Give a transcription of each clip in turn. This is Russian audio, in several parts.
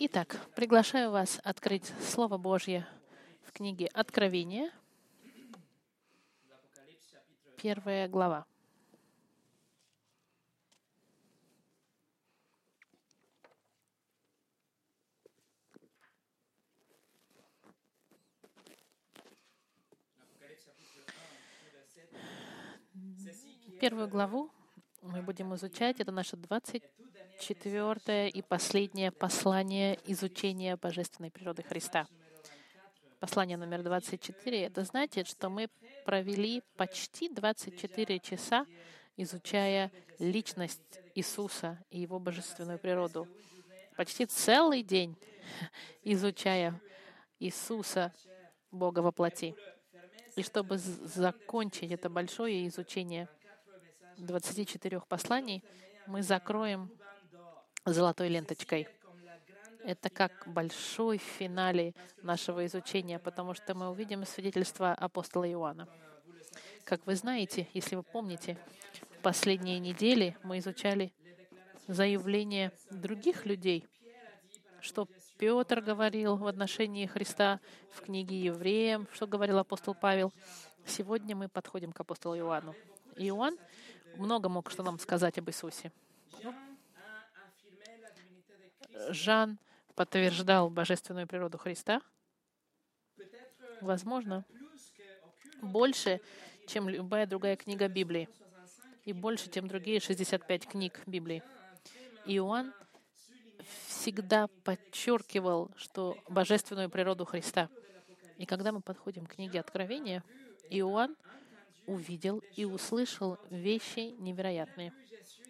Итак, приглашаю вас открыть Слово Божье в книге Откровения, первая глава. Первую главу мы будем изучать, это наша 20 четвертое и последнее послание изучения божественной природы Христа. Послание номер 24. Это значит, что мы провели почти 24 часа, изучая личность Иисуса и его божественную природу. Почти целый день изучая Иисуса, Бога во плоти. И чтобы закончить это большое изучение 24 посланий, мы закроем золотой ленточкой. Это как большой финале нашего изучения, потому что мы увидим свидетельство апостола Иоанна. Как вы знаете, если вы помните, последние недели мы изучали заявления других людей, что Петр говорил в отношении Христа в книге Евреям, что говорил апостол Павел. Сегодня мы подходим к апостолу Иоанну. Иоанн много мог что нам сказать об Иисусе. Жан подтверждал божественную природу Христа. Возможно, больше, чем любая другая книга Библии. И больше, чем другие 65 книг Библии. Иоанн всегда подчеркивал, что божественную природу Христа. И когда мы подходим к книге Откровения, Иоанн увидел и услышал вещи невероятные.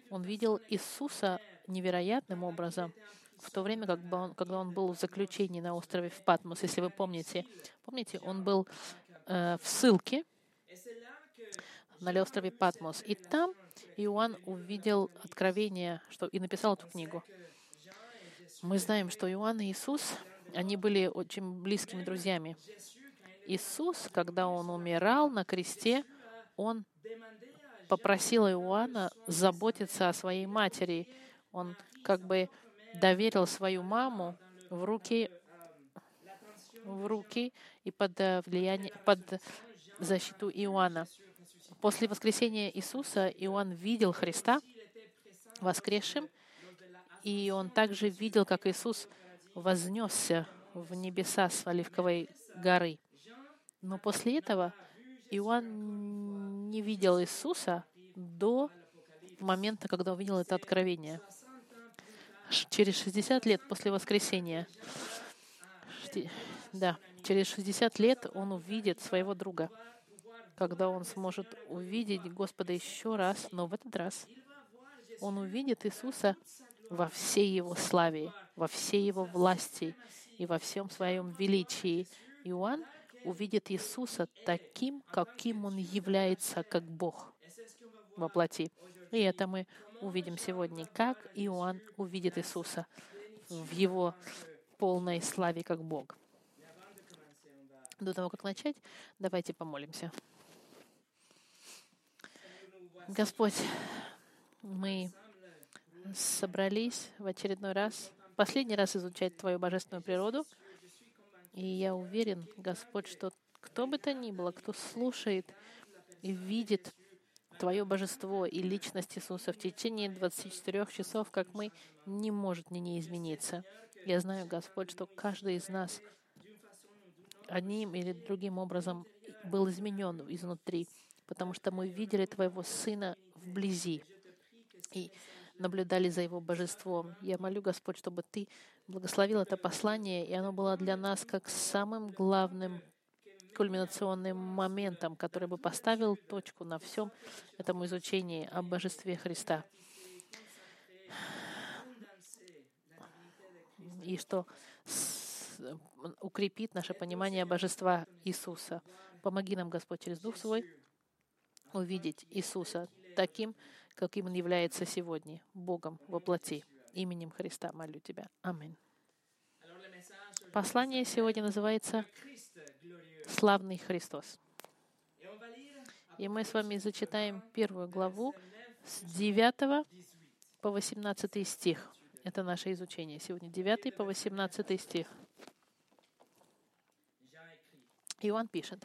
Он видел Иисуса невероятным образом, в то время, как он, когда он был в заключении на острове в Патмос, если вы помните. Помните, он был э, в ссылке на острове Патмос. И там Иоанн увидел откровение что, и написал эту книгу. Мы знаем, что Иоанн и Иисус, они были очень близкими друзьями. Иисус, когда Он умирал на кресте, он попросил Иоанна заботиться о своей матери. Он как бы доверил свою маму в руки, в руки и под э, влияние, под защиту Иоанна. После воскресения Иисуса Иоанн видел Христа воскресшим, и он также видел, как Иисус вознесся в небеса с Оливковой горы. Но после этого Иоанн не видел Иисуса до момента, когда увидел это откровение. Через 60 лет после воскресения, да, через 60 лет он увидит своего друга, когда он сможет увидеть Господа еще раз, но в этот раз он увидит Иисуса во всей его славе, во всей его власти и во всем своем величии. Иоанн увидит Иисуса таким, каким Он является, как Бог во плоти. И это мы увидим сегодня, как Иоанн увидит Иисуса в Его полной славе, как Бог. До того, как начать, давайте помолимся. Господь, мы собрались в очередной раз, последний раз изучать Твою божественную природу — и я уверен, Господь, что кто бы то ни было, кто слушает и видит Твое божество и личность Иисуса в течение 24 часов, как мы, не может не, не измениться. Я знаю, Господь, что каждый из нас одним или другим образом был изменен изнутри, потому что мы видели Твоего Сына вблизи. И наблюдали за Его божеством. Я молю, Господь, чтобы Ты благословил это послание, и оно было для нас как самым главным кульминационным моментом, который бы поставил точку на всем этом изучении о божестве Христа. И что укрепит наше понимание божества Иисуса. Помоги нам, Господь, через Дух Свой увидеть Иисуса таким, каким Он является сегодня, Богом во плоти. Именем Христа молю Тебя. Аминь. Послание сегодня называется «Славный Христос». И мы с вами зачитаем первую главу с 9 по 18 стих Это наше изучение. Сегодня 9 по 18 стих. Иоанн пишет.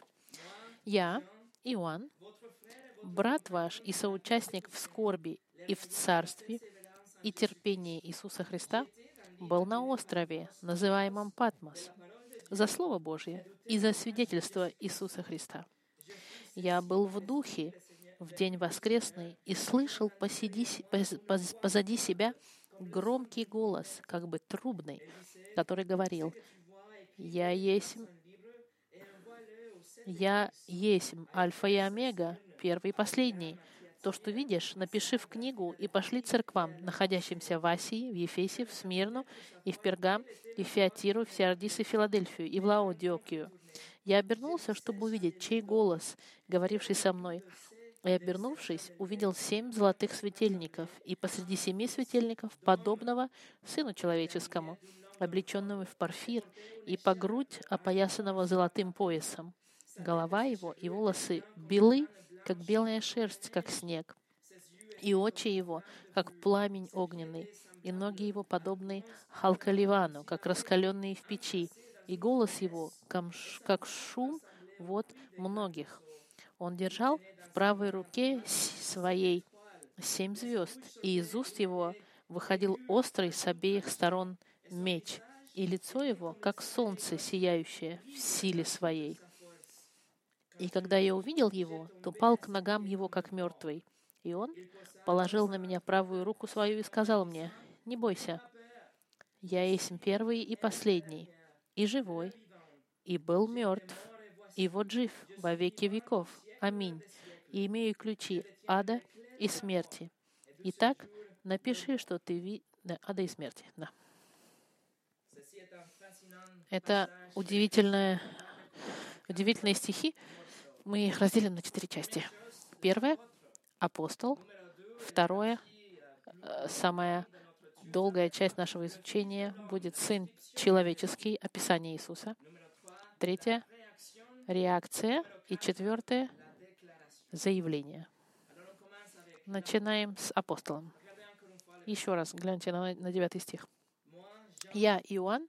«Я, Иоанн, брат ваш и соучастник в скорби и в царстве и терпении Иисуса Христа, был на острове, называемом Патмос, за Слово Божье и за свидетельство Иисуса Христа. Я был в духе в день воскресный и слышал посиди, позади себя громкий голос, как бы трубный, который говорил, «Я есть, я есть Альфа и Омега, первый и последний. То, что видишь, напиши в книгу и пошли церквам, находящимся в Асии, в Ефесе, в Смирну, и в Пергам, и в Феатиру, в Сеардис и Филадельфию, и в Лаодиокию. Я обернулся, чтобы увидеть, чей голос, говоривший со мной. И, обернувшись, увидел семь золотых светильников, и посреди семи светильников подобного Сыну Человеческому, облеченного в парфир, и по грудь опоясанного золотым поясом. Голова его и волосы белы, как белая шерсть, как снег, и очи его, как пламень огненный, и ноги его подобны халкаливану, как раскаленные в печи, и голос его, как шум вот многих. Он держал в правой руке своей семь звезд, и из уст его выходил острый с обеих сторон меч, и лицо его, как солнце, сияющее в силе своей. И когда я увидел его, то пал к ногам его, как мертвый. И он положил на меня правую руку свою и сказал мне, «Не бойся, я есть первый и последний, и живой, и был мертв, и вот жив во веки веков. Аминь. И имею ключи ада и смерти. Итак, напиши, что ты ви... Да, ада и смерти. Да. Это удивительное, удивительные стихи. Мы их разделим на четыре части. Первое — апостол. Второе — самая долгая часть нашего изучения будет Сын человеческий, описание Иисуса. Третье — реакция. И четвертое — заявление. Начинаем с апостолом. Еще раз гляньте на, 9 стих. «Я, Иоанн,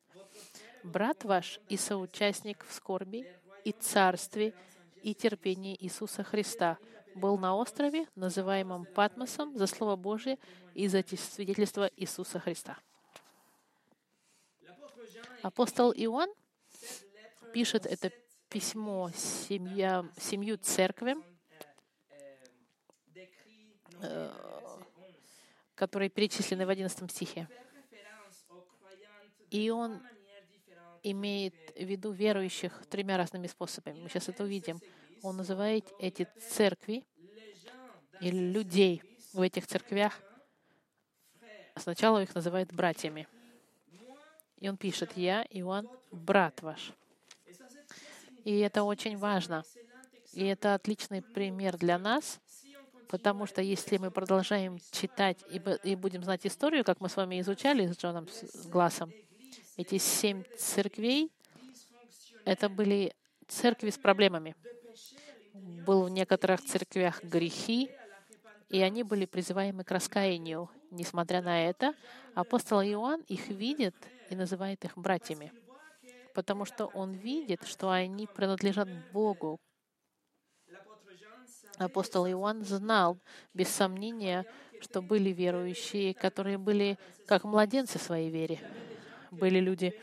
брат ваш и соучастник в скорби и царстве и терпении Иисуса Христа, был на острове, называемом Патмосом, за Слово Божие и за свидетельство Иисуса Христа. Апостол Иоанн пишет это письмо семья, семью церквям, э, которые перечислены в 11 стихе. И он имеет в виду верующих тремя разными способами. Мы сейчас это увидим. Он называет эти церкви или людей в этих церквях. Сначала их называет братьями. И он пишет, «Я, Иоанн, брат ваш». И это очень важно. И это отличный пример для нас, потому что если мы продолжаем читать и будем знать историю, как мы с вами изучали с Джоном Глассом, эти семь церквей, это были церкви с проблемами. Был в некоторых церквях грехи, и они были призываемы к раскаянию. Несмотря на это, апостол Иоанн их видит и называет их братьями, потому что он видит, что они принадлежат Богу. Апостол Иоанн знал, без сомнения, что были верующие, которые были как младенцы своей вере были люди,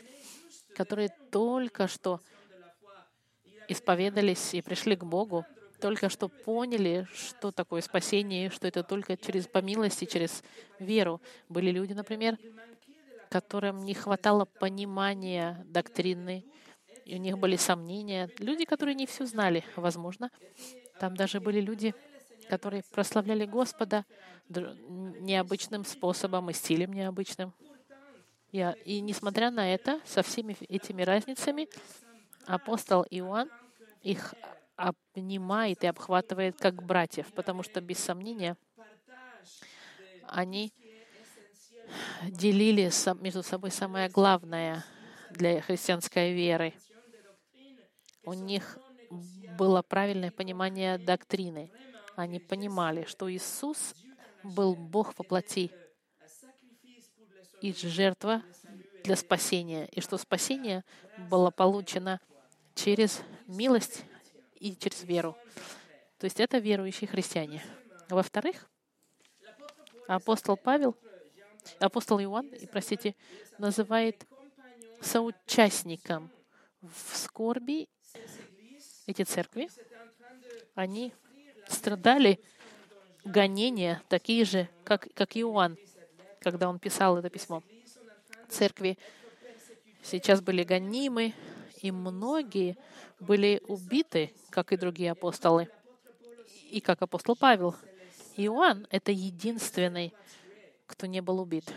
которые только что исповедались и пришли к Богу, только что поняли, что такое спасение, что это только через по милости, через веру. Были люди, например, которым не хватало понимания доктрины, и у них были сомнения. Люди, которые не все знали, возможно. Там даже были люди, которые прославляли Господа необычным способом и стилем необычным. И несмотря на это, со всеми этими разницами, апостол Иоанн их обнимает и обхватывает как братьев, потому что, без сомнения, они делили между собой самое главное для христианской веры. У них было правильное понимание доктрины. Они понимали, что Иисус был Бог во плоти, и жертва для спасения, и что спасение было получено через милость и через веру. То есть это верующие христиане. Во-вторых, апостол Павел, апостол Иоанн, простите, называет соучастником в скорби эти церкви. Они страдали гонения такие же, как, как Иоанн, когда он писал это письмо. Церкви сейчас были гонимы, и многие были убиты, как и другие апостолы, и как апостол Павел. Иоанн — это единственный, кто не был убит.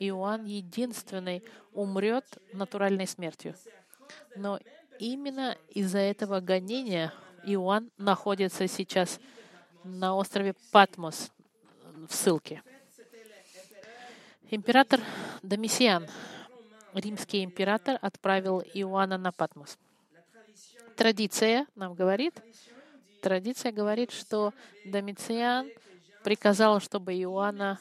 Иоанн единственный умрет натуральной смертью. Но именно из-за этого гонения Иоанн находится сейчас на острове Патмос в ссылке. Император Домисиан, римский император, отправил Иоанна на Патмос. Традиция нам говорит, традиция говорит, что Домициан приказал, чтобы Иоанна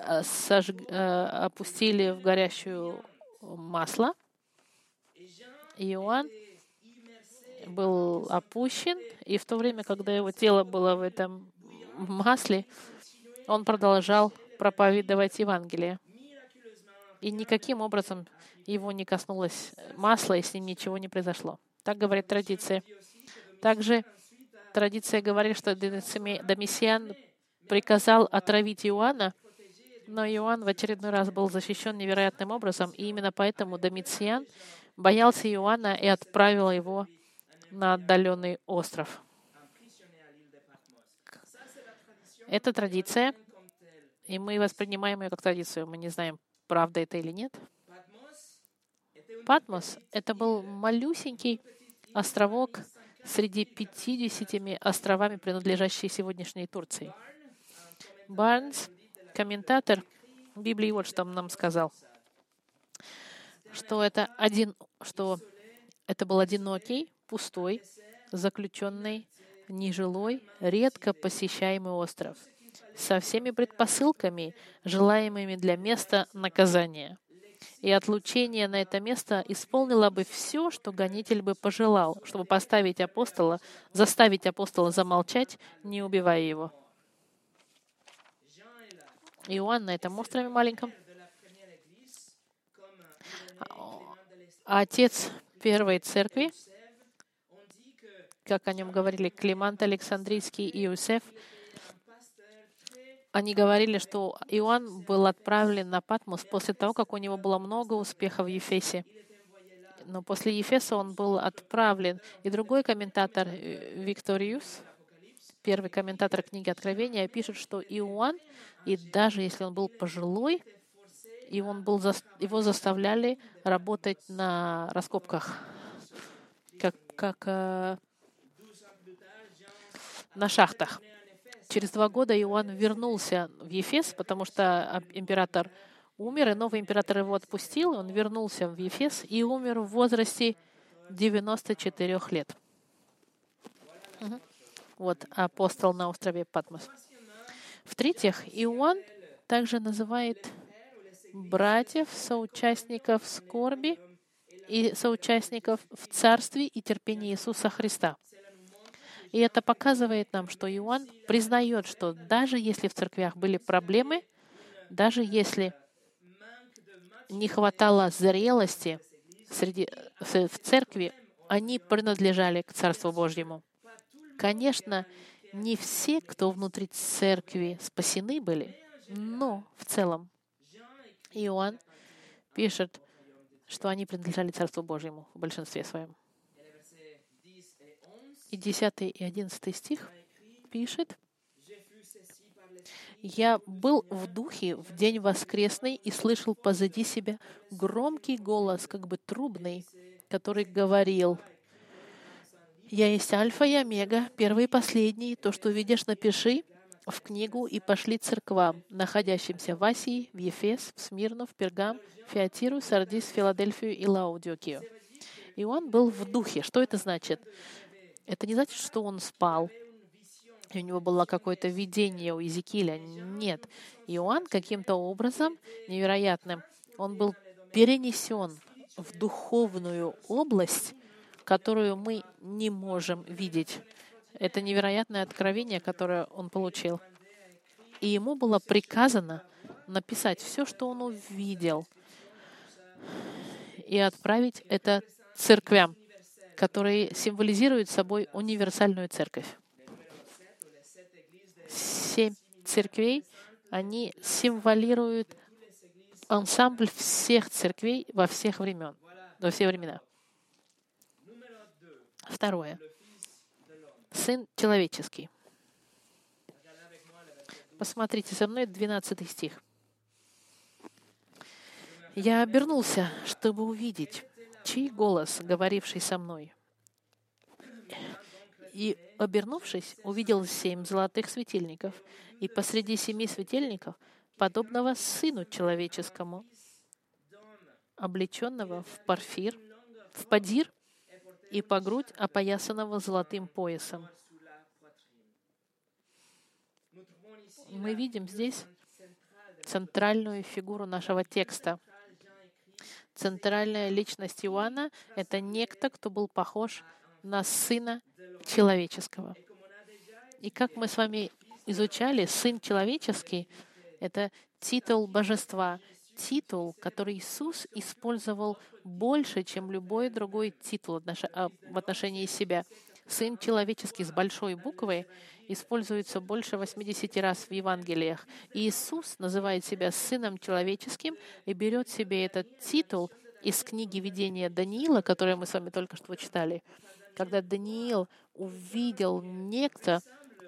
э, сож... Э, опустили в горящую масло. Иоанн был опущен, и в то время, когда его тело было в этом масле, он продолжал проповедовать Евангелие. И никаким образом его не коснулось масла, и с ним ничего не произошло. Так говорит традиция. Также традиция говорит, что Домисиан приказал отравить Иоанна, но Иоанн в очередной раз был защищен невероятным образом, и именно поэтому Домициан боялся Иоанна и отправил его на отдаленный остров. Это традиция, и мы воспринимаем ее как традицию. Мы не знаем, правда это или нет. Патмос — это был малюсенький островок среди 50 островами, принадлежащие сегодняшней Турции. Барнс, комментатор Библии, вот что он нам сказал, что это один, что это был одинокий, пустой, заключенный, нежилой, редко посещаемый остров со всеми предпосылками, желаемыми для места наказания. И отлучение на это место исполнило бы все, что гонитель бы пожелал, чтобы поставить апостола, заставить апостола замолчать, не убивая его. Иоанн на этом острове маленьком, отец первой церкви, как о нем говорили Климант Александрийский и Иосиф, они говорили, что Иоанн был отправлен на Патмос после того, как у него было много успехов в Ефесе. Но после Ефеса он был отправлен. И другой комментатор, э, Викториус, первый комментатор книги Откровения, пишет, что Иоанн, и даже если он был пожилой, и он был, его заставляли работать на раскопках, как, как э, на шахтах. Через два года Иоанн вернулся в Ефес, потому что император умер, и новый император его отпустил. Он вернулся в Ефес и умер в возрасте 94 лет. Угу. Вот апостол на острове Патмос. В-третьих, Иоанн также называет братьев, соучастников скорби и соучастников в царстве и терпении Иисуса Христа. И это показывает нам, что Иоанн признает, что даже если в церквях были проблемы, даже если не хватало зрелости среди, в церкви, они принадлежали к Царству Божьему. Конечно, не все, кто внутри церкви, спасены были, но в целом Иоанн пишет, что они принадлежали Царству Божьему в большинстве своем. И 10 и 11 стих пишет, «Я был в духе в день воскресный и слышал позади себя громкий голос, как бы трубный, который говорил, «Я есть Альфа и Омега, первый и последний, то, что видишь, напиши в книгу и пошли церквам, находящимся в Асии, в Ефес, в Смирну, в Пергам, в Фиатиру, Сардис, Филадельфию и Лаудиокию». И он был в духе. Что это значит? Это не значит, что он спал. И у него было какое-то видение у Иезекииля. Нет. Иоанн каким-то образом невероятным, он был перенесен в духовную область, которую мы не можем видеть. Это невероятное откровение, которое он получил. И ему было приказано написать все, что он увидел, и отправить это церквям, которые символизируют собой универсальную церковь. Семь церквей, они символируют ансамбль всех церквей во всех времен, во все времена. Второе. Сын человеческий. Посмотрите со мной 12 стих. Я обернулся, чтобы увидеть, чей голос, говоривший со мной. И, обернувшись, увидел семь золотых светильников, и посреди семи светильников, подобного Сыну Человеческому, облеченного в парфир, в падир и по грудь опоясанного золотым поясом. Мы видим здесь центральную фигуру нашего текста. Центральная личность Иоанна — это некто, кто был похож на Сына Человеческого. И как мы с вами изучали, Сын Человеческий — это титул Божества, титул, который Иисус использовал больше, чем любой другой титул в отношении себя. Сын человеческий с большой буквы используется больше 80 раз в Евангелиях. Иисус называет себя Сыном Человеческим и берет себе этот титул из книги видения Даниила, которую мы с вами только что читали. Когда Даниил увидел некто,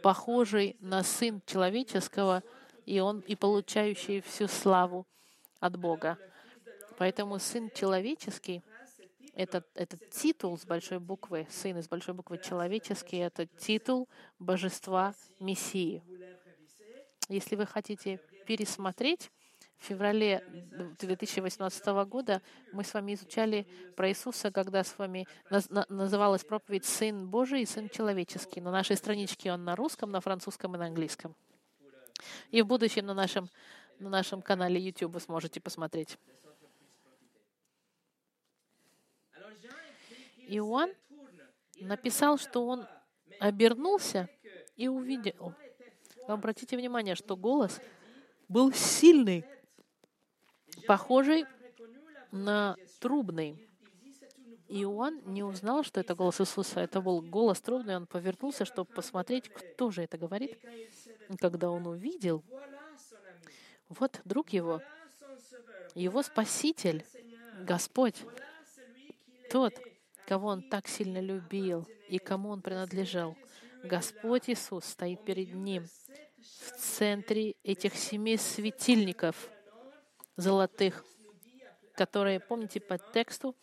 похожий на Сын Человеческого, и он и получающий всю славу от Бога. Поэтому Сын Человеческий этот, этот титул с большой буквы, сын из большой буквы человеческий, это титул божества Мессии. Если вы хотите пересмотреть, в феврале 2018 года мы с вами изучали про Иисуса, когда с вами называлась проповедь «Сын Божий» и «Сын человеческий». На нашей страничке он на русском, на французском и на английском. И в будущем на нашем, на нашем канале YouTube вы сможете посмотреть. Иоанн написал, что он обернулся и увидел. Обратите внимание, что голос был сильный, похожий на трубный. Иоанн не узнал, что это голос Иисуса. Это был голос трубный. Он повернулся, чтобы посмотреть, кто же это говорит. И когда он увидел, вот друг его, его Спаситель, Господь, тот, кого он так сильно любил и кому он принадлежал. Господь Иисус стоит перед ним в центре этих семи светильников золотых, которые, помните, по тексту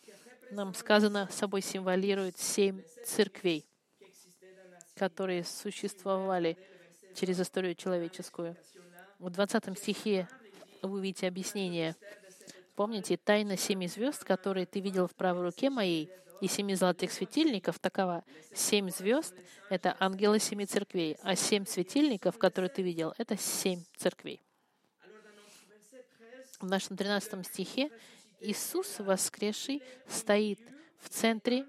нам сказано, собой символируют семь церквей, которые существовали через историю человеческую. В 20 стихе вы увидите объяснение. Помните, тайна семи звезд, которые ты видел в правой руке моей, и семи золотых светильников такова. Семь звезд — это ангелы семи церквей, а семь светильников, которые ты видел, — это семь церквей. В нашем 13 стихе Иисус воскресший стоит в центре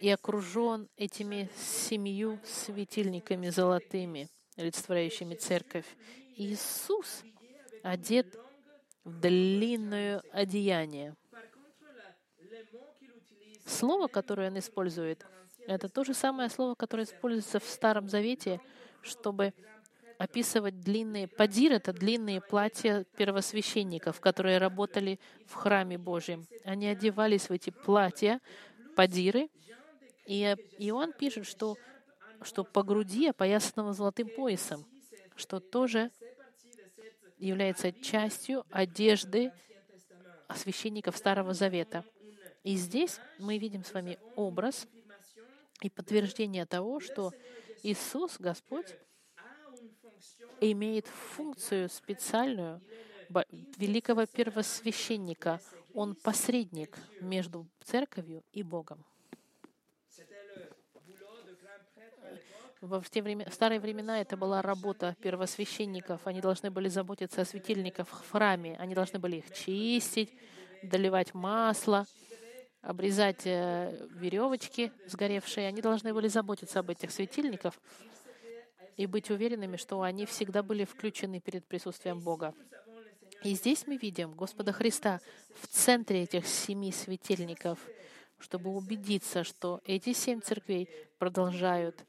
и окружен этими семью светильниками золотыми, олицетворяющими церковь. Иисус одет в длинное одеяние. Слово, которое он использует, это то же самое слово, которое используется в Старом Завете, чтобы описывать длинные... Падир — это длинные платья первосвященников, которые работали в храме Божьем. Они одевались в эти платья, падиры, и Иоанн пишет, что, что по груди опоясанного золотым поясом, что тоже является частью одежды священников Старого Завета. И здесь мы видим с вами образ и подтверждение того, что Иисус, Господь, имеет функцию специальную великого первосвященника. Он посредник между церковью и Богом. Во в, те времена, в старые времена это была работа первосвященников. Они должны были заботиться о светильниках в храме. Они должны были их чистить, доливать масло, обрезать э, веревочки сгоревшие. Они должны были заботиться об этих светильниках и быть уверенными, что они всегда были включены перед присутствием Бога. И здесь мы видим Господа Христа в центре этих семи светильников, чтобы убедиться, что эти семь церквей продолжают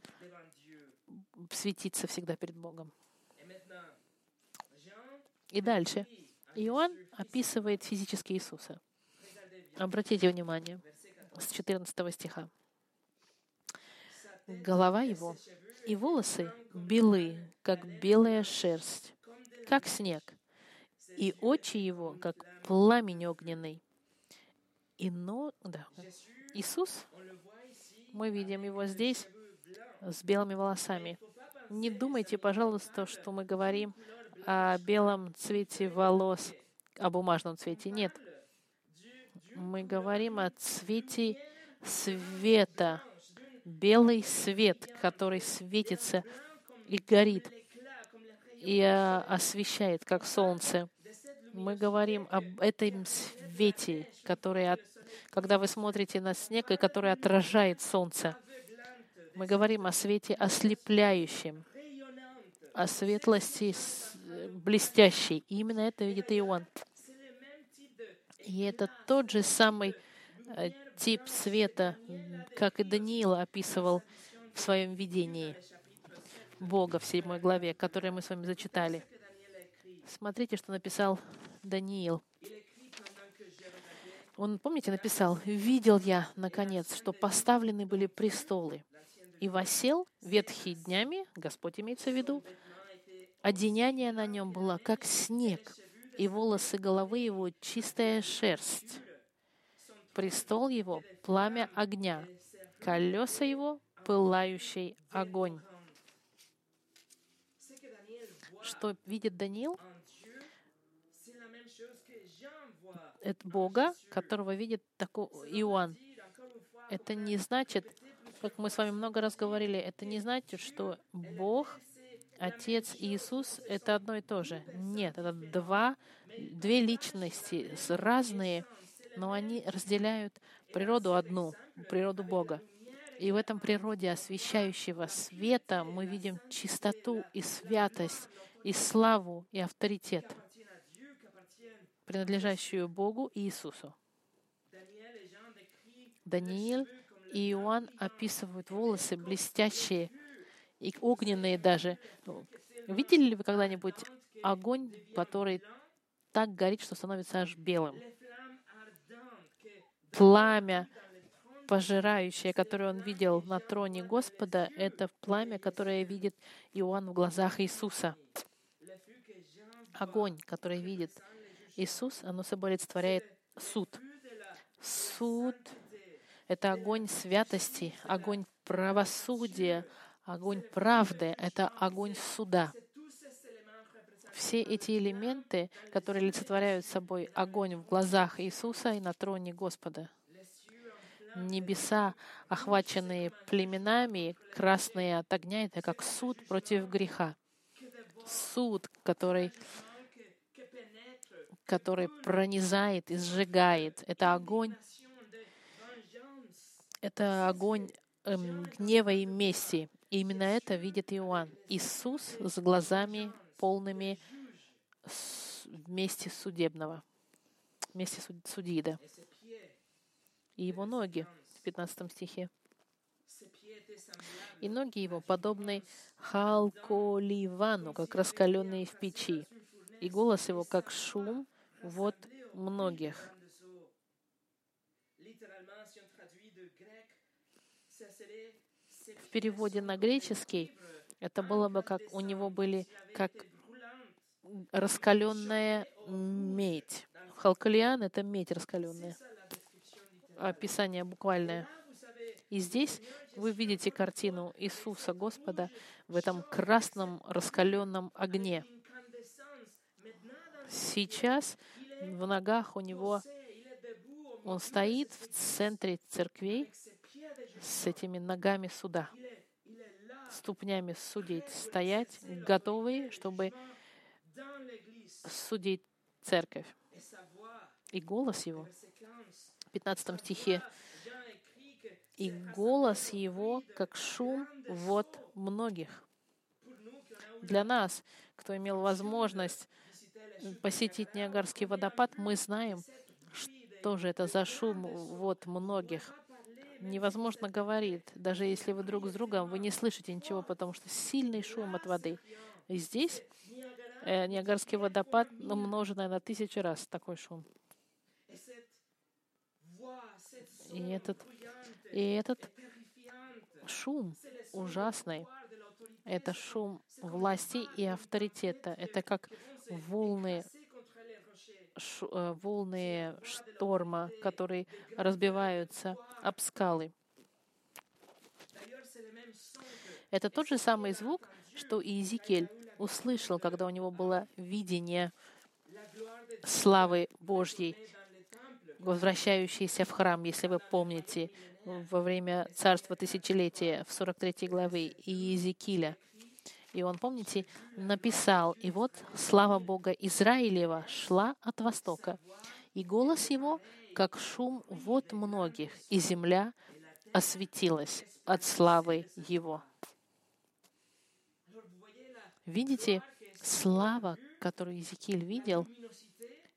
светиться всегда перед Богом. И дальше. Иоанн описывает физически Иисуса. Обратите внимание с 14 стиха. Голова его и волосы белы, как белая шерсть, как снег, и очи его, как пламень огненный. И но, да, Иисус, мы видим его здесь с белыми волосами. Не думайте, пожалуйста, что мы говорим о белом цвете волос, о бумажном цвете. Нет. Мы говорим о цвете света, белый свет, который светится и горит, и освещает, как солнце. Мы говорим об этом свете, который, когда вы смотрите на снег, и который отражает солнце. Мы говорим о свете ослепляющем, о светлости блестящей. И именно это видит Иоанн. И это тот же самый э, тип света, как и Даниил описывал в своем видении Бога в седьмой главе, которое мы с вами зачитали. Смотрите, что написал Даниил. Он, помните, написал, «Видел я, наконец, что поставлены были престолы, и восел ветхий днями, Господь имеется в виду, одеяние на нем было, как снег, и волосы головы его — чистая шерсть. Престол его — пламя огня, колеса его — пылающий огонь. Что видит Даниил? Это Бога, которого видит такой Иоанн. Это не значит, как мы с вами много раз говорили, это не значит, что Бог, Отец и Иисус — это одно и то же. Нет, это два, две личности, разные, но они разделяют природу одну, природу Бога. И в этом природе освещающего света мы видим чистоту и святость, и славу, и авторитет, принадлежащую Богу и Иисусу. Даниил и Иоанн описывают волосы блестящие и огненные даже. Видели ли вы когда-нибудь огонь, который так горит, что становится аж белым? Пламя, пожирающее, которое он видел на троне Господа, это пламя, которое видит Иоанн в глазах Иисуса. Огонь, который видит Иисус, оно собой олицетворяет суд. Суд это огонь святости, огонь правосудия, огонь правды, это огонь суда. Все эти элементы, которые олицетворяют собой огонь в глазах Иисуса и на троне Господа. Небеса, охваченные племенами, красные от огня, это как суд против греха. Суд, который который пронизает и сжигает. Это огонь это огонь эм, гнева и мести. И именно это видит Иоанн. Иисус с глазами полными вместе судебного, вместе судьи, да. И его ноги в 15 стихе. И ноги его подобны халколивану, как раскаленные в печи, и голос его, как шум вот многих. В переводе на греческий это было бы как у него были как раскаленная медь. Халкалиан — это медь раскаленная. Описание буквальное. И здесь вы видите картину Иисуса Господа в этом красном раскаленном огне. Сейчас в ногах у него он стоит в центре церквей с этими ногами суда. ступнями судить, стоять, готовые, чтобы судить церковь. И голос его, в 15 стихе, и голос его, как шум вод многих. Для нас, кто имел возможность посетить Ниагарский водопад, мы знаем, что же это за шум вод многих. Невозможно говорить, даже если вы друг с другом, вы не слышите ничего, потому что сильный шум от воды. И здесь э, Ниагарский водопад умноженный на тысячу раз такой шум. И этот, и этот шум ужасный, это шум власти и авторитета. Это как волны, волны шторма, которые разбиваются об скалы. Это тот же самый звук, что и Иезекииль услышал, когда у него было видение славы Божьей, возвращающейся в храм, если вы помните, во время царства тысячелетия в 43 главе Иезекииля. И он, помните, написал, «И вот слава Бога Израилева шла от востока, и голос его, как шум вод многих, и земля осветилась от славы его». Видите, слава, которую Иезекииль видел,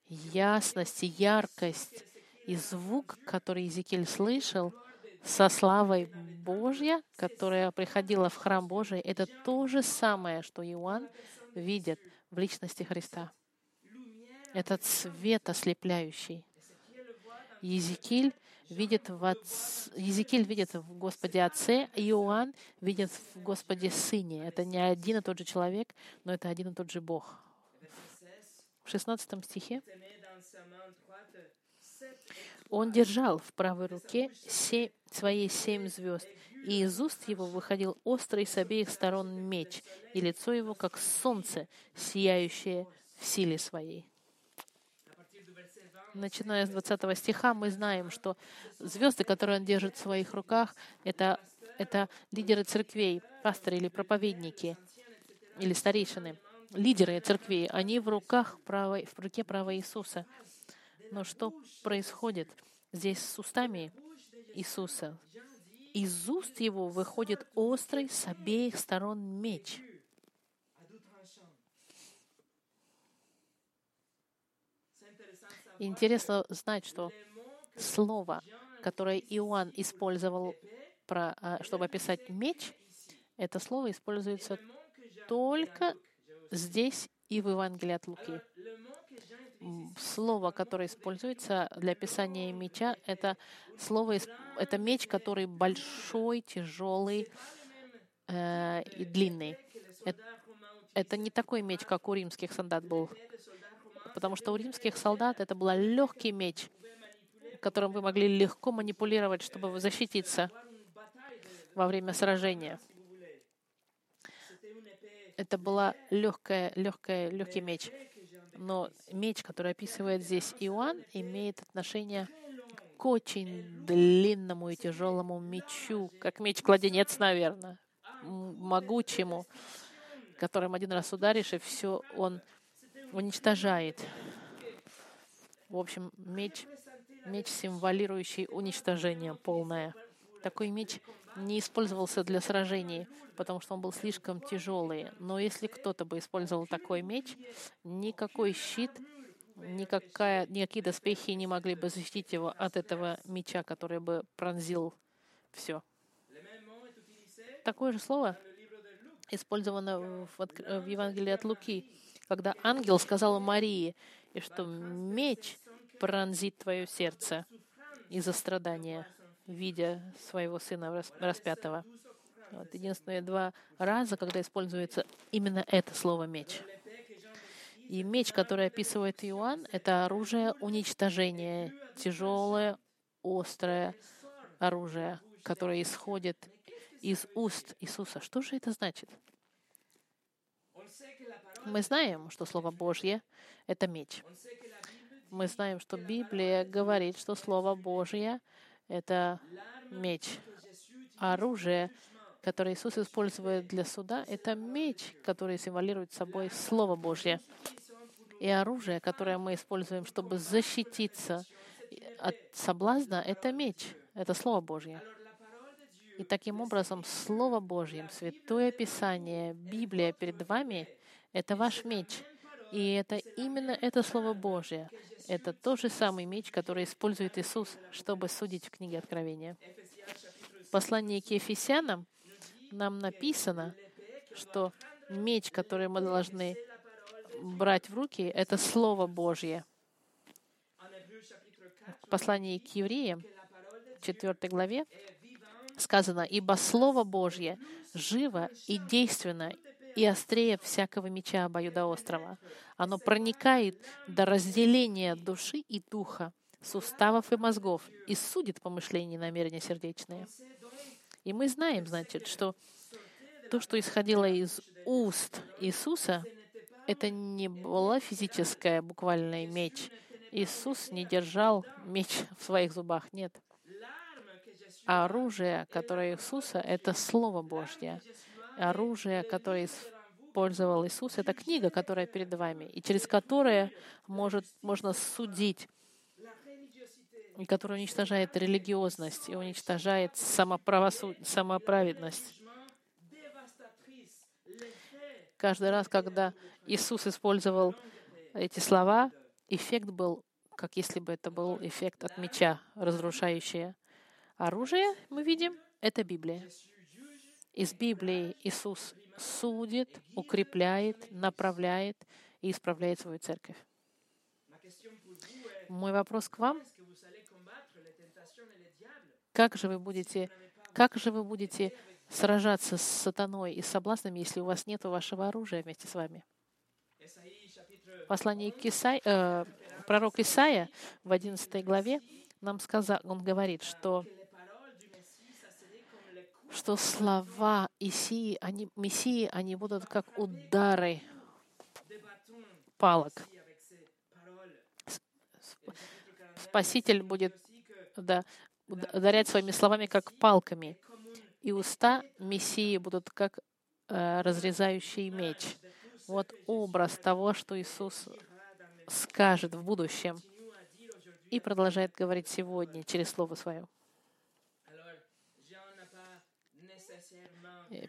ясность яркость, и звук, который Иезекииль слышал — со славой Божья, которая приходила в храм Божий, это то же самое, что Иоанн видит в личности Христа. Этот свет ослепляющий. Езекиль видит в, Отц... Езекиль видит в Господе Отце, Иоанн видит в Господе Сыне. Это не один и тот же человек, но это один и тот же Бог. В 16 стихе он держал в правой руке семь, свои семь звезд, и из уст его выходил острый с обеих сторон меч, и лицо его, как солнце, сияющее в силе своей. Начиная с 20 стиха, мы знаем, что звезды, которые он держит в своих руках, это, это лидеры церквей, пасторы или проповедники, или старейшины, лидеры церквей. Они в руках правой, в руке правой Иисуса. Но что происходит здесь с устами Иисуса? Из уст его выходит острый с обеих сторон меч. Интересно знать, что слово, которое Иоанн использовал, а, чтобы описать меч, это слово используется только здесь и в Евангелии от Луки слово, которое используется для описания меча, это слово, это меч, который большой, тяжелый э, и длинный. Это, это не такой меч, как у римских солдат был, потому что у римских солдат это был легкий меч, которым вы могли легко манипулировать, чтобы защититься во время сражения. Это была легкая, легкая, легкий меч. Но меч, который описывает здесь Иоанн, имеет отношение к очень длинному и тяжелому мечу, как меч-кладенец, наверное, могучему, которым один раз ударишь, и все он уничтожает. В общем, меч, меч, символирующий уничтожение полное. Такой меч не использовался для сражений, потому что он был слишком тяжелый. Но если кто-то бы использовал такой меч, никакой щит, никакая, никакие доспехи не могли бы защитить его от этого меча, который бы пронзил все. Такое же слово использовано в, в Евангелии от Луки, когда ангел сказал Марии, что меч пронзит твое сердце из-за страдания видя своего сына распятого. Вот, единственные два раза, когда используется именно это слово «меч». И меч, который описывает Иоанн, это оружие уничтожения, тяжелое, острое оружие, которое исходит из уст Иисуса. Что же это значит? Мы знаем, что Слово Божье — это меч. Мы знаем, что Библия говорит, что Слово Божье — это меч, оружие, который Иисус использует для суда, это меч, который символирует собой Слово Божье. И оружие, которое мы используем, чтобы защититься от соблазна, это меч, это Слово Божье. И таким образом Слово Божье, Святое Писание, Библия перед вами — это ваш меч. И это именно это Слово Божье. Это тот же самый меч, который использует Иисус, чтобы судить в книге Откровения. В послании к Ефесянам нам написано, что меч, который мы должны брать в руки, это Слово Божье. В послании к евреям, 4 главе, сказано, «Ибо Слово Божье живо и действенно, и острее всякого меча обоюдоострого. Оно проникает до разделения души и духа, суставов и мозгов, и судит помышления и намерения сердечные». И мы знаем, значит, что то, что исходило из уст Иисуса, это не была физическая, буквальный меч. Иисус не держал меч в своих зубах, нет. А оружие, которое Иисуса, это Слово Божье. Оружие, которое использовал Иисус, это книга, которая перед вами, и через которое может, можно судить, и которая уничтожает религиозность и уничтожает самоправедность. Каждый раз, когда Иисус использовал эти слова, эффект был, как если бы это был эффект от меча, разрушающее. Оружие, мы видим, это Библия. Из Библии Иисус судит, укрепляет, направляет и исправляет свою церковь. Мой вопрос к вам. Как же вы будете, как же вы будете сражаться с сатаной и соблазнами, если у вас нет вашего оружия вместе с вами? Послание к э, пророк Исаия в 11 главе нам сказал, он говорит, что что слова Исии, они, Мессии, они будут как удары палок. Спаситель будет да, ударять своими словами, как палками. И уста Мессии будут как э, разрезающий меч. Вот образ того, что Иисус скажет в будущем и продолжает говорить сегодня через Слово Свое.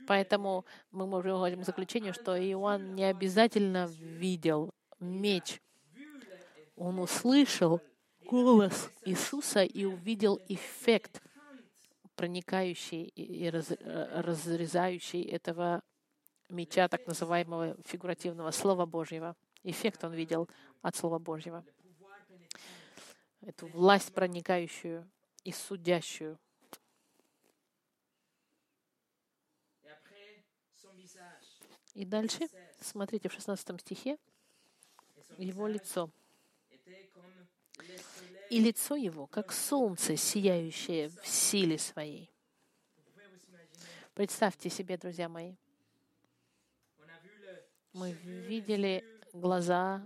Поэтому мы можем к заключению, что Иоанн не обязательно видел меч. Он услышал голос Иисуса и увидел эффект, проникающий и э, разрезающий этого меча, так называемого фигуративного Слова Божьего. Эффект он видел от Слова Божьего. Эту власть проникающую и судящую. И дальше, смотрите, в 16 стихе, его лицо. И лицо его, как солнце, сияющее в силе своей. Представьте себе, друзья мои, мы видели глаза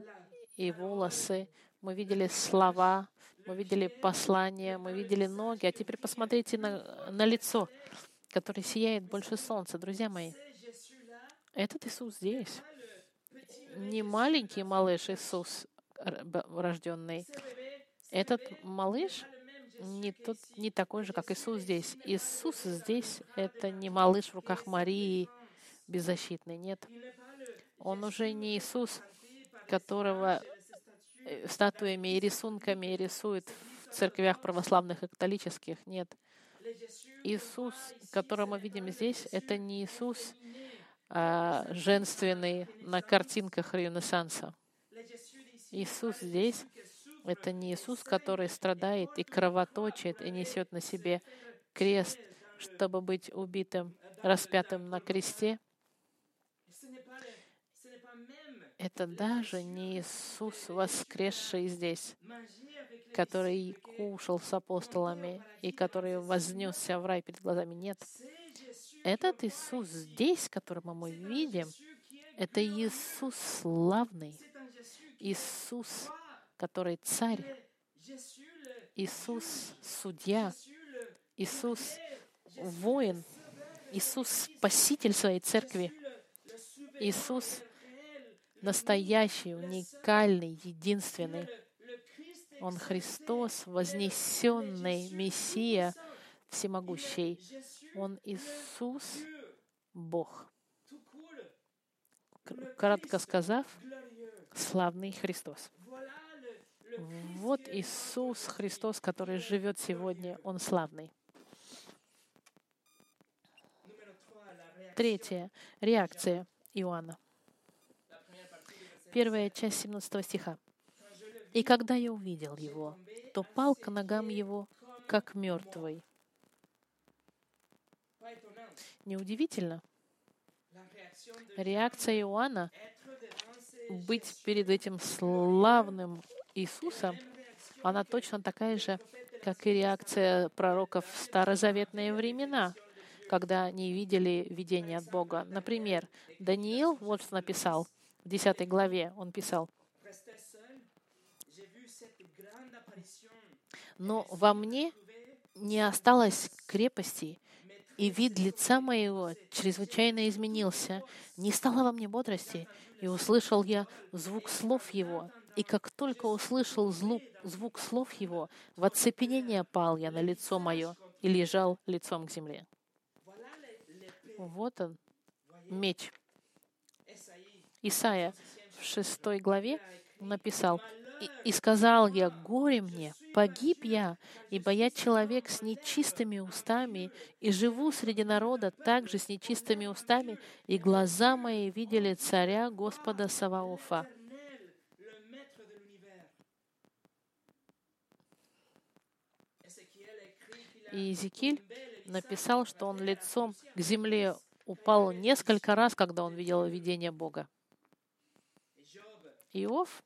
и волосы, мы видели слова, мы видели послания, мы видели ноги, а теперь посмотрите на, на лицо, которое сияет больше солнца, друзья мои. Этот Иисус здесь. Не маленький малыш Иисус, рожденный. Этот малыш не, тот, не такой же, как Иисус здесь. Иисус здесь — это не малыш в руках Марии, беззащитный, нет. Он уже не Иисус, которого э, статуями и рисунками рисуют в церквях православных и католических. Нет. Иисус, которого мы видим здесь, это не Иисус женственный на картинках Ренессанса. Иисус здесь — это не Иисус, который страдает и кровоточит, и несет на себе крест, чтобы быть убитым, распятым на кресте — это даже не Иисус, воскресший здесь, который кушал с апостолами и который вознесся в рай перед глазами. Нет. Этот Иисус здесь, которого мы видим, это Иисус славный, Иисус, который царь, Иисус судья, Иисус воин, Иисус — спаситель своей церкви. Иисус — настоящий, уникальный, единственный. Он Христос, вознесенный Мессия, всемогущий. Он Иисус, Бог. Кратко сказав, славный Христос. Вот Иисус Христос, который живет сегодня, Он славный. Третья реакция Иоанна. Первая часть 17 стиха. «И когда я увидел его, то пал к ногам его, как мертвый». Неудивительно. Реакция Иоанна быть перед этим славным Иисусом, она точно такая же, как и реакция пророков в старозаветные времена, когда они видели видение от Бога. Например, Даниил вот что написал в 10 главе. Он писал, «Но во мне не осталось крепости, и вид лица моего чрезвычайно изменился. Не стало во мне бодрости, и услышал я звук слов его. И как только услышал звук, звук слов его, в оцепенение пал я на лицо мое и лежал лицом к земле. Вот он, меч. Исайя в шестой главе написал, и, «И сказал я, горе мне, погиб я, ибо я человек с нечистыми устами, и живу среди народа также с нечистыми устами, и глаза мои видели царя Господа Саваофа». И Иезекииль написал, что он лицом к земле упал несколько раз, когда он видел видение Бога. Иов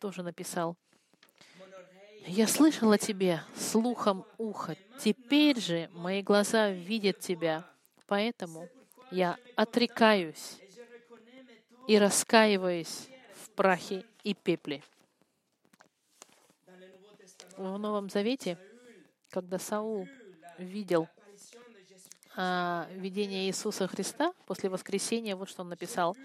тоже написал, «Я слышал о тебе слухом уха, теперь же мои глаза видят тебя, поэтому я отрекаюсь и раскаиваюсь в прахе и пепле». В Новом Завете, когда Саул видел а, видение Иисуса Христа после воскресения, вот что он написал.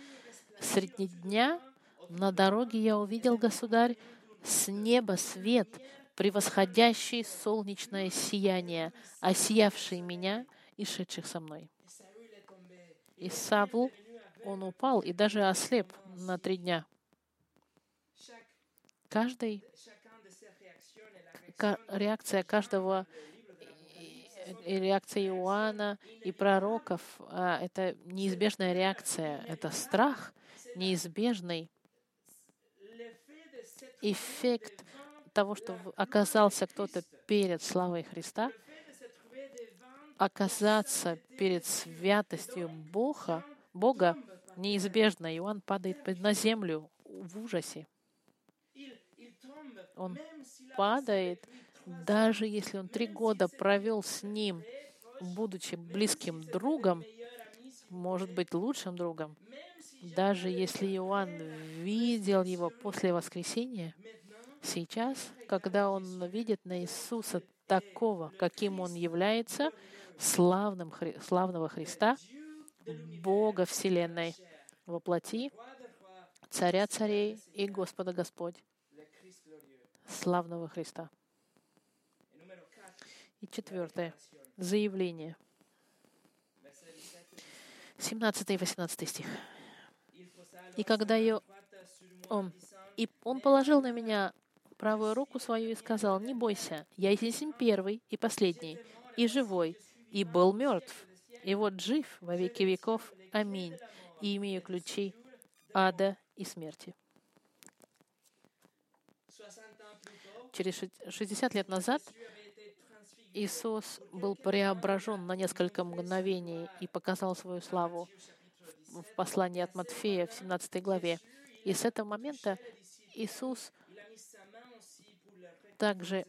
«Среди дня на дороге я увидел, государь, с неба свет, превосходящий солнечное сияние, осиявший меня и шедших со мной. И Савл, он упал и даже ослеп на три дня. Каждый, реакция каждого и реакция Иоанна и пророков а, — это неизбежная реакция, это страх неизбежный, эффект того, что оказался кто-то перед славой Христа, оказаться перед святостью Бога, Бога неизбежно. Иоанн падает на землю в ужасе. Он падает, даже если он три года провел с ним, будучи близким другом, может быть, лучшим другом, даже если Иоанн видел его после воскресения, сейчас, когда он видит на Иисуса такого, каким он является, славным, славного Христа, Бога Вселенной, воплоти, Царя царей и Господа Господь, славного Христа. И четвертое. Заявление. 17 и 18 стих. И когда я... Он, и он положил на меня правую руку свою и сказал, «Не бойся, я есть первый и последний, и живой, и был мертв, и вот жив во веки веков. Аминь. И имею ключи ада и смерти». Через 60 лет назад Иисус был преображен на несколько мгновений и показал свою славу в послании от Матфея в 17 главе. И с этого момента Иисус также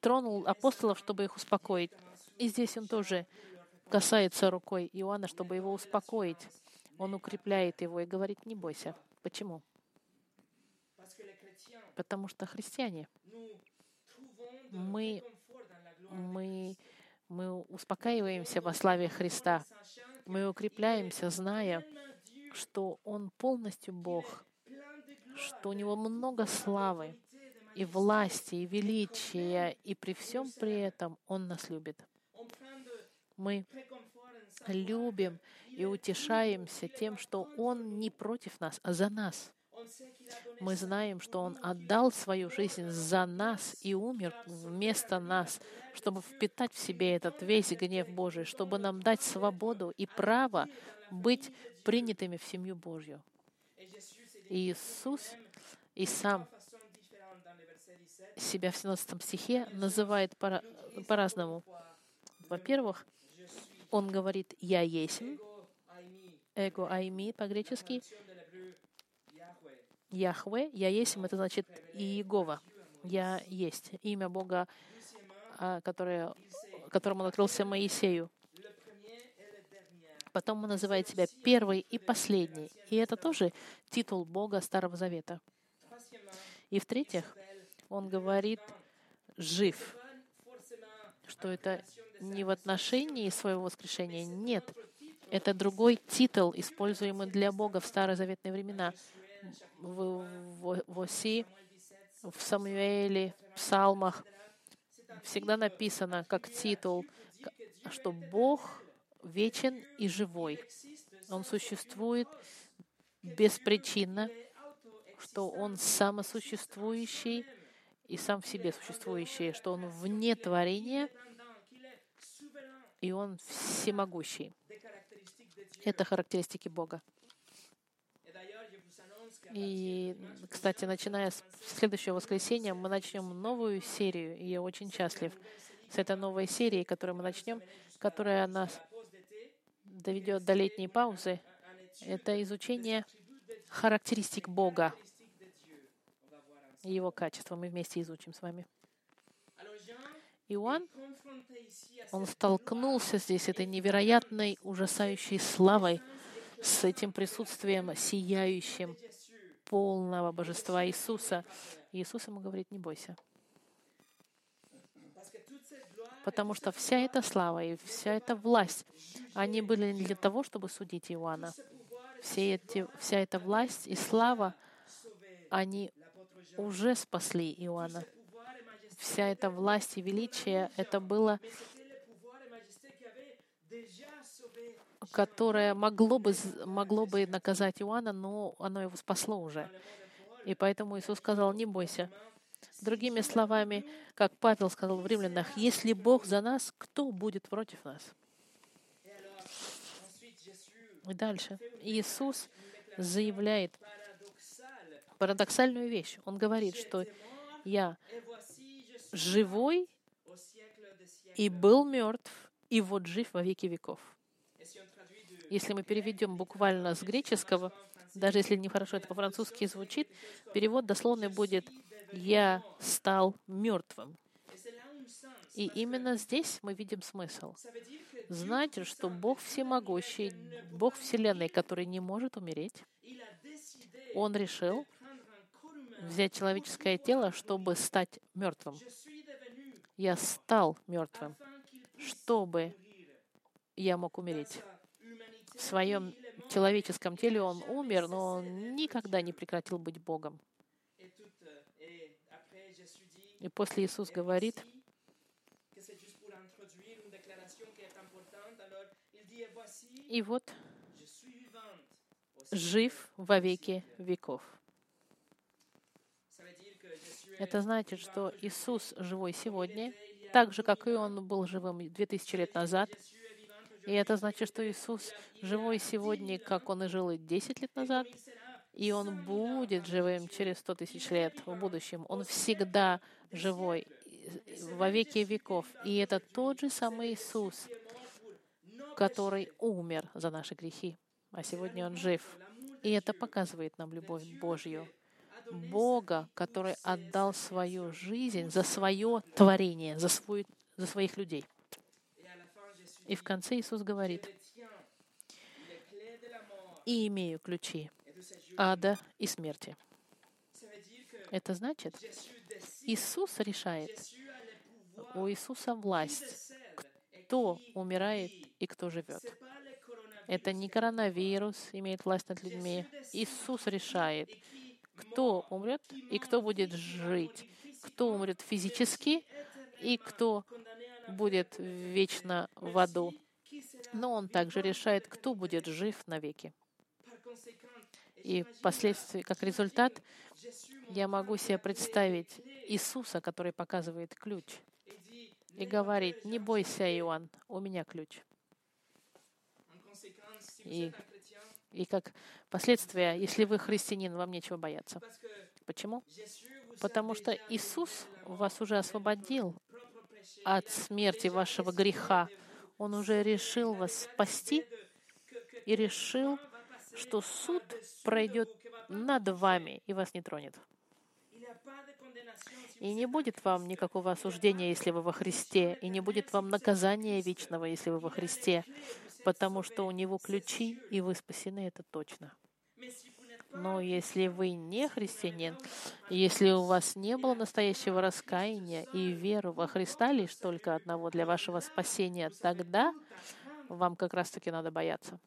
тронул апостолов, чтобы их успокоить. И здесь он тоже касается рукой Иоанна, чтобы его успокоить. Он укрепляет его и говорит, не бойся. Почему? Потому что христиане, мы мы Мы успокаиваемся во славе Христа. Мы укрепляемся, зная, что Он полностью Бог, что у Него много славы и власти, и величия, и при всем при этом Он нас любит. Мы любим и утешаемся тем, что Он не против нас, а за нас. Мы знаем, что Он отдал свою жизнь за нас и умер вместо нас, чтобы впитать в себе этот весь гнев Божий, чтобы нам дать свободу и право быть принятыми в семью Божью. Иисус и сам себя в 17 стихе называет по- по-разному. Во-первых, он говорит «Я есть», «эго айми» по-гречески, Яхве, я есть, это значит Иегова. Я есть. Имя Бога, а, которое, которым он открылся Моисею. Потом он называет себя первый и последний. И это тоже титул Бога Старого Завета. И в-третьих, он говорит «жив», что это не в отношении своего воскрешения. Нет, это другой титул, используемый для Бога в старозаветные времена в, в, Оси, в Самуэле, в Псалмах всегда написано как титул, что Бог вечен и живой. Он существует беспричинно, что Он самосуществующий и сам в себе существующий, что Он вне творения, и Он всемогущий. Это характеристики Бога. И, кстати, начиная с следующего воскресенья, мы начнем новую серию, и я очень счастлив с этой новой серией, которую мы начнем, которая нас доведет до летней паузы. Это изучение характеристик Бога и Его качества. Мы вместе изучим с вами. Иоанн, он столкнулся здесь этой невероятной, ужасающей славой, с этим присутствием сияющим полного божества Иисуса. И Иисус ему говорит, не бойся. Потому что вся эта слава и вся эта власть, они были не для того, чтобы судить Иоанна. Все эти, вся эта власть и слава, они уже спасли Иоанна. Вся эта власть и величие, это было которое могло бы, могло бы наказать Иоанна, но оно его спасло уже. И поэтому Иисус сказал, не бойся. Другими словами, как Павел сказал в Римлянах, если Бог за нас, кто будет против нас? И дальше. Иисус заявляет парадоксальную вещь. Он говорит, что я живой и был мертв, и вот жив во веки веков. Если мы переведем буквально с греческого, даже если нехорошо это по-французски звучит, перевод дословный будет «Я стал мертвым». И именно здесь мы видим смысл. Знаете, что Бог всемогущий, Бог Вселенной, который не может умереть, Он решил взять человеческое тело, чтобы стать мертвым. Я стал мертвым, чтобы я мог умереть в своем человеческом теле он умер, но он никогда не прекратил быть Богом. И после Иисус говорит, и вот жив во веки веков. Это значит, что Иисус живой сегодня, так же, как и Он был живым 2000 лет назад, и это значит, что Иисус живой сегодня, как Он и жил и 10 лет назад, и Он будет живым через 100 тысяч лет в будущем. Он всегда живой во веки веков. И это тот же самый Иисус, который умер за наши грехи, а сегодня Он жив. И это показывает нам любовь Божью. Бога, который отдал свою жизнь за свое творение, за, свой, за своих людей. И в конце Иисус говорит, «И имею ключи ада и смерти». Это значит, Иисус решает, у Иисуса власть, кто умирает и кто живет. Это не коронавирус имеет власть над людьми. Иисус решает, кто умрет и кто будет жить, кто умрет физически и кто будет вечно в аду. Но Он также решает, кто будет жив навеки. И впоследствии, как результат, я могу себе представить Иисуса, который показывает ключ и говорит, не бойся, Иоанн, у меня ключ. И, и как последствия, если вы христианин, вам нечего бояться. Почему? Потому что Иисус вас уже освободил от смерти вашего греха. Он уже решил вас спасти и решил, что суд пройдет над вами и вас не тронет. И не будет вам никакого осуждения, если вы во Христе, и не будет вам наказания вечного, если вы во Христе, потому что у Него ключи, и вы спасены, это точно. Но если вы не христианин, если у вас не было настоящего раскаяния и веры во Христа лишь только одного для вашего спасения, тогда вам как раз-таки надо бояться.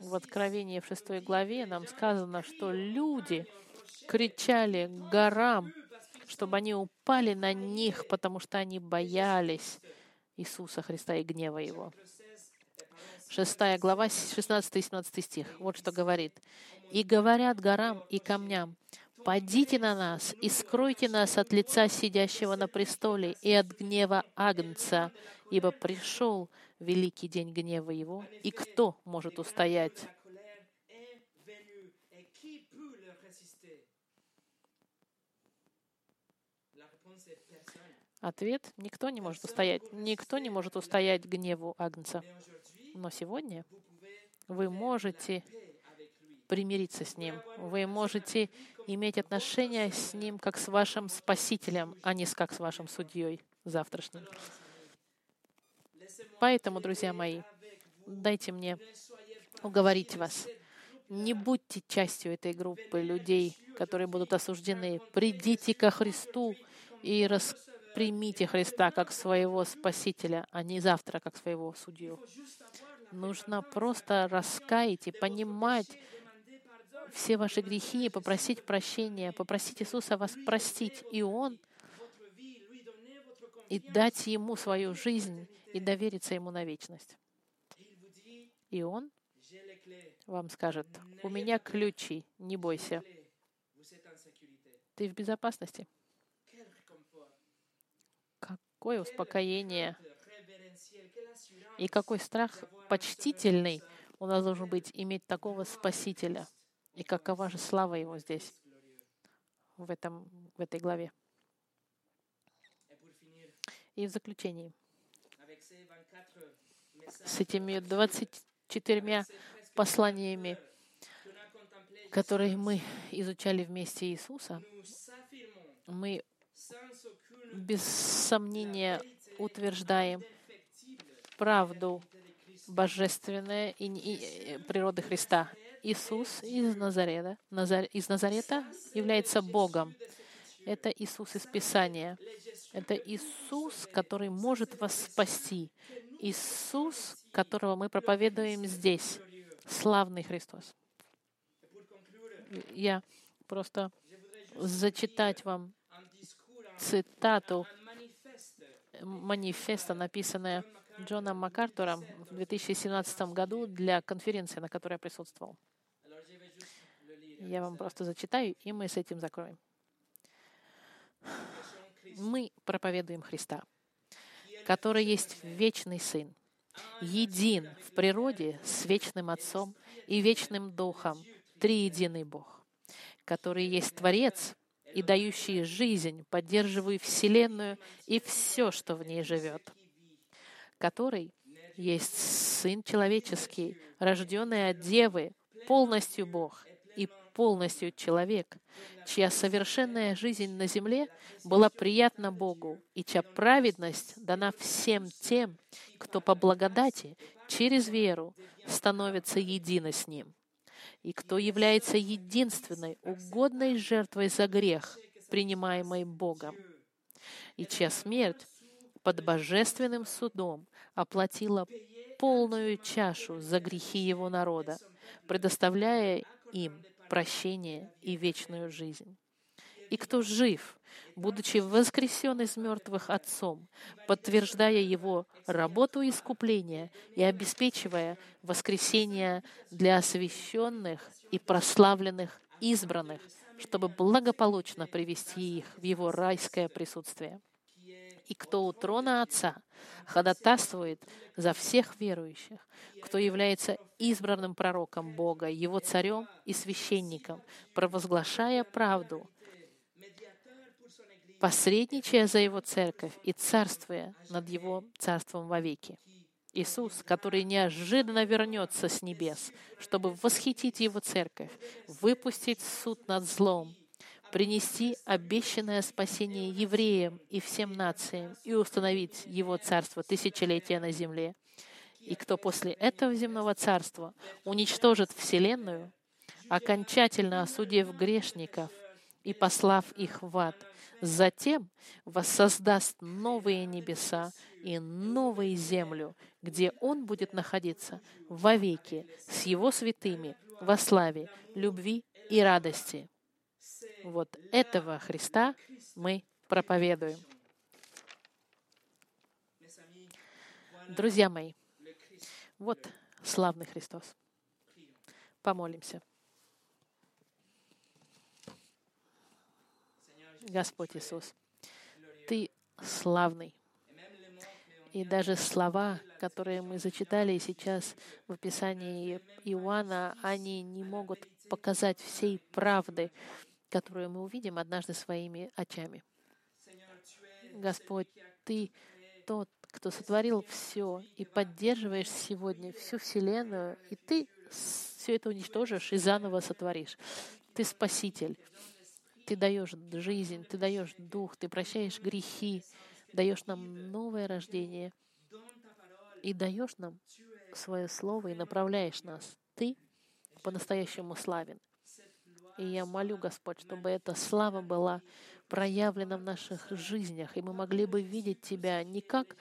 В Откровении в шестой главе нам сказано, что люди кричали горам, чтобы они упали на них, потому что они боялись Иисуса Христа и гнева Его. Шестая глава, 16 и 17 стих. Вот что говорит. «И говорят горам и камням, «Падите на нас и скройте нас от лица сидящего на престоле и от гнева Агнца, ибо пришел великий день гнева Его, и кто может устоять?» Ответ — никто не может устоять. Никто не может устоять гневу Агнца. Но сегодня вы можете примириться с Ним. Вы можете иметь отношения с Ним как с вашим Спасителем, а не как с вашим судьей завтрашним. Поэтому, друзья мои, дайте мне уговорить вас. Не будьте частью этой группы людей, которые будут осуждены. Придите ко Христу и рас примите Христа как своего Спасителя, а не завтра как своего судью. Нужно просто раскаять и понимать все ваши грехи и попросить прощения, попросить Иисуса вас простить, и Он, и дать Ему свою жизнь и довериться Ему на вечность. И Он вам скажет, у меня ключи, не бойся. Ты в безопасности какое успокоение и какой страх почтительный у нас должен быть иметь такого Спасителя. И какова же слава Его здесь, в, этом, в этой главе. И в заключении, с этими 24 посланиями, которые мы изучали вместе Иисуса, мы без сомнения утверждаем правду божественной и, и, природы Христа. Иисус из Назарета, Назар, из Назарета является Богом. Это Иисус из Писания. Это Иисус, который может вас спасти. Иисус, которого мы проповедуем здесь. Славный Христос. Я просто зачитать вам цитату манифеста, написанное Джоном МакАртуром в 2017 году для конференции, на которой я присутствовал. Я вам просто зачитаю, и мы с этим закроем. Мы проповедуем Христа, который есть вечный Сын, един в природе с вечным Отцом и вечным Духом, триединый Бог, который есть Творец — и дающий жизнь, поддерживая Вселенную и все, что в ней живет, который есть Сын человеческий, рожденный от Девы, полностью Бог и полностью человек, чья совершенная жизнь на земле была приятна Богу и чья праведность дана всем тем, кто по благодати через веру становится едино с Ним. И кто является единственной угодной жертвой за грех, принимаемой Богом, и чья смерть под божественным судом оплатила полную чашу за грехи его народа, предоставляя им прощение и вечную жизнь. И кто жив, будучи воскресен из мертвых Отцом, подтверждая Его работу искупления и обеспечивая воскресение для освященных и прославленных избранных, чтобы благополучно привести их в Его райское присутствие. И кто у трона Отца ходатайствует за всех верующих, кто является избранным пророком Бога, Его царем и священником, провозглашая правду, посредничая за Его церковь и царствуя над Его царством вовеки. Иисус, который неожиданно вернется с небес, чтобы восхитить Его церковь, выпустить суд над злом, принести обещанное спасение евреям и всем нациям и установить Его царство тысячелетия на земле. И кто после этого земного царства уничтожит Вселенную, окончательно осудив грешников и послав их в ад — Затем воссоздаст новые небеса и новую землю, где Он будет находиться вовеки с Его святыми во славе, любви и радости. Вот этого Христа мы проповедуем. Друзья мои, вот славный Христос. Помолимся. Господь Иисус, Ты славный. И даже слова, которые мы зачитали сейчас в описании Иоанна, они не могут показать всей правды, которую мы увидим однажды своими очами. Господь, Ты тот, кто сотворил все и поддерживаешь сегодня всю Вселенную, и Ты все это уничтожишь и заново сотворишь. Ты Спаситель. Ты даешь жизнь, Ты даешь дух, Ты прощаешь грехи, даешь нам новое рождение и даешь нам свое слово и направляешь нас. Ты по-настоящему славен. И я молю, Господь, чтобы эта слава была проявлена в наших жизнях, и мы могли бы видеть Тебя не как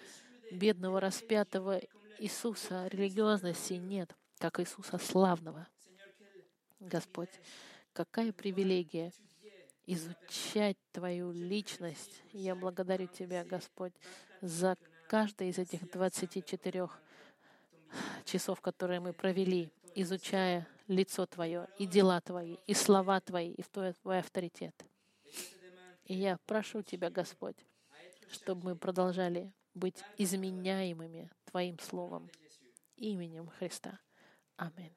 бедного распятого Иисуса религиозности, нет, как Иисуса славного. Господь, какая привилегия изучать Твою личность. Я благодарю Тебя, Господь, за каждый из этих 24 часов, которые мы провели, изучая лицо Твое, и дела Твои, и слова Твои, и Твой, твой авторитет. И я прошу Тебя, Господь, чтобы мы продолжали быть изменяемыми Твоим Словом, именем Христа. Аминь.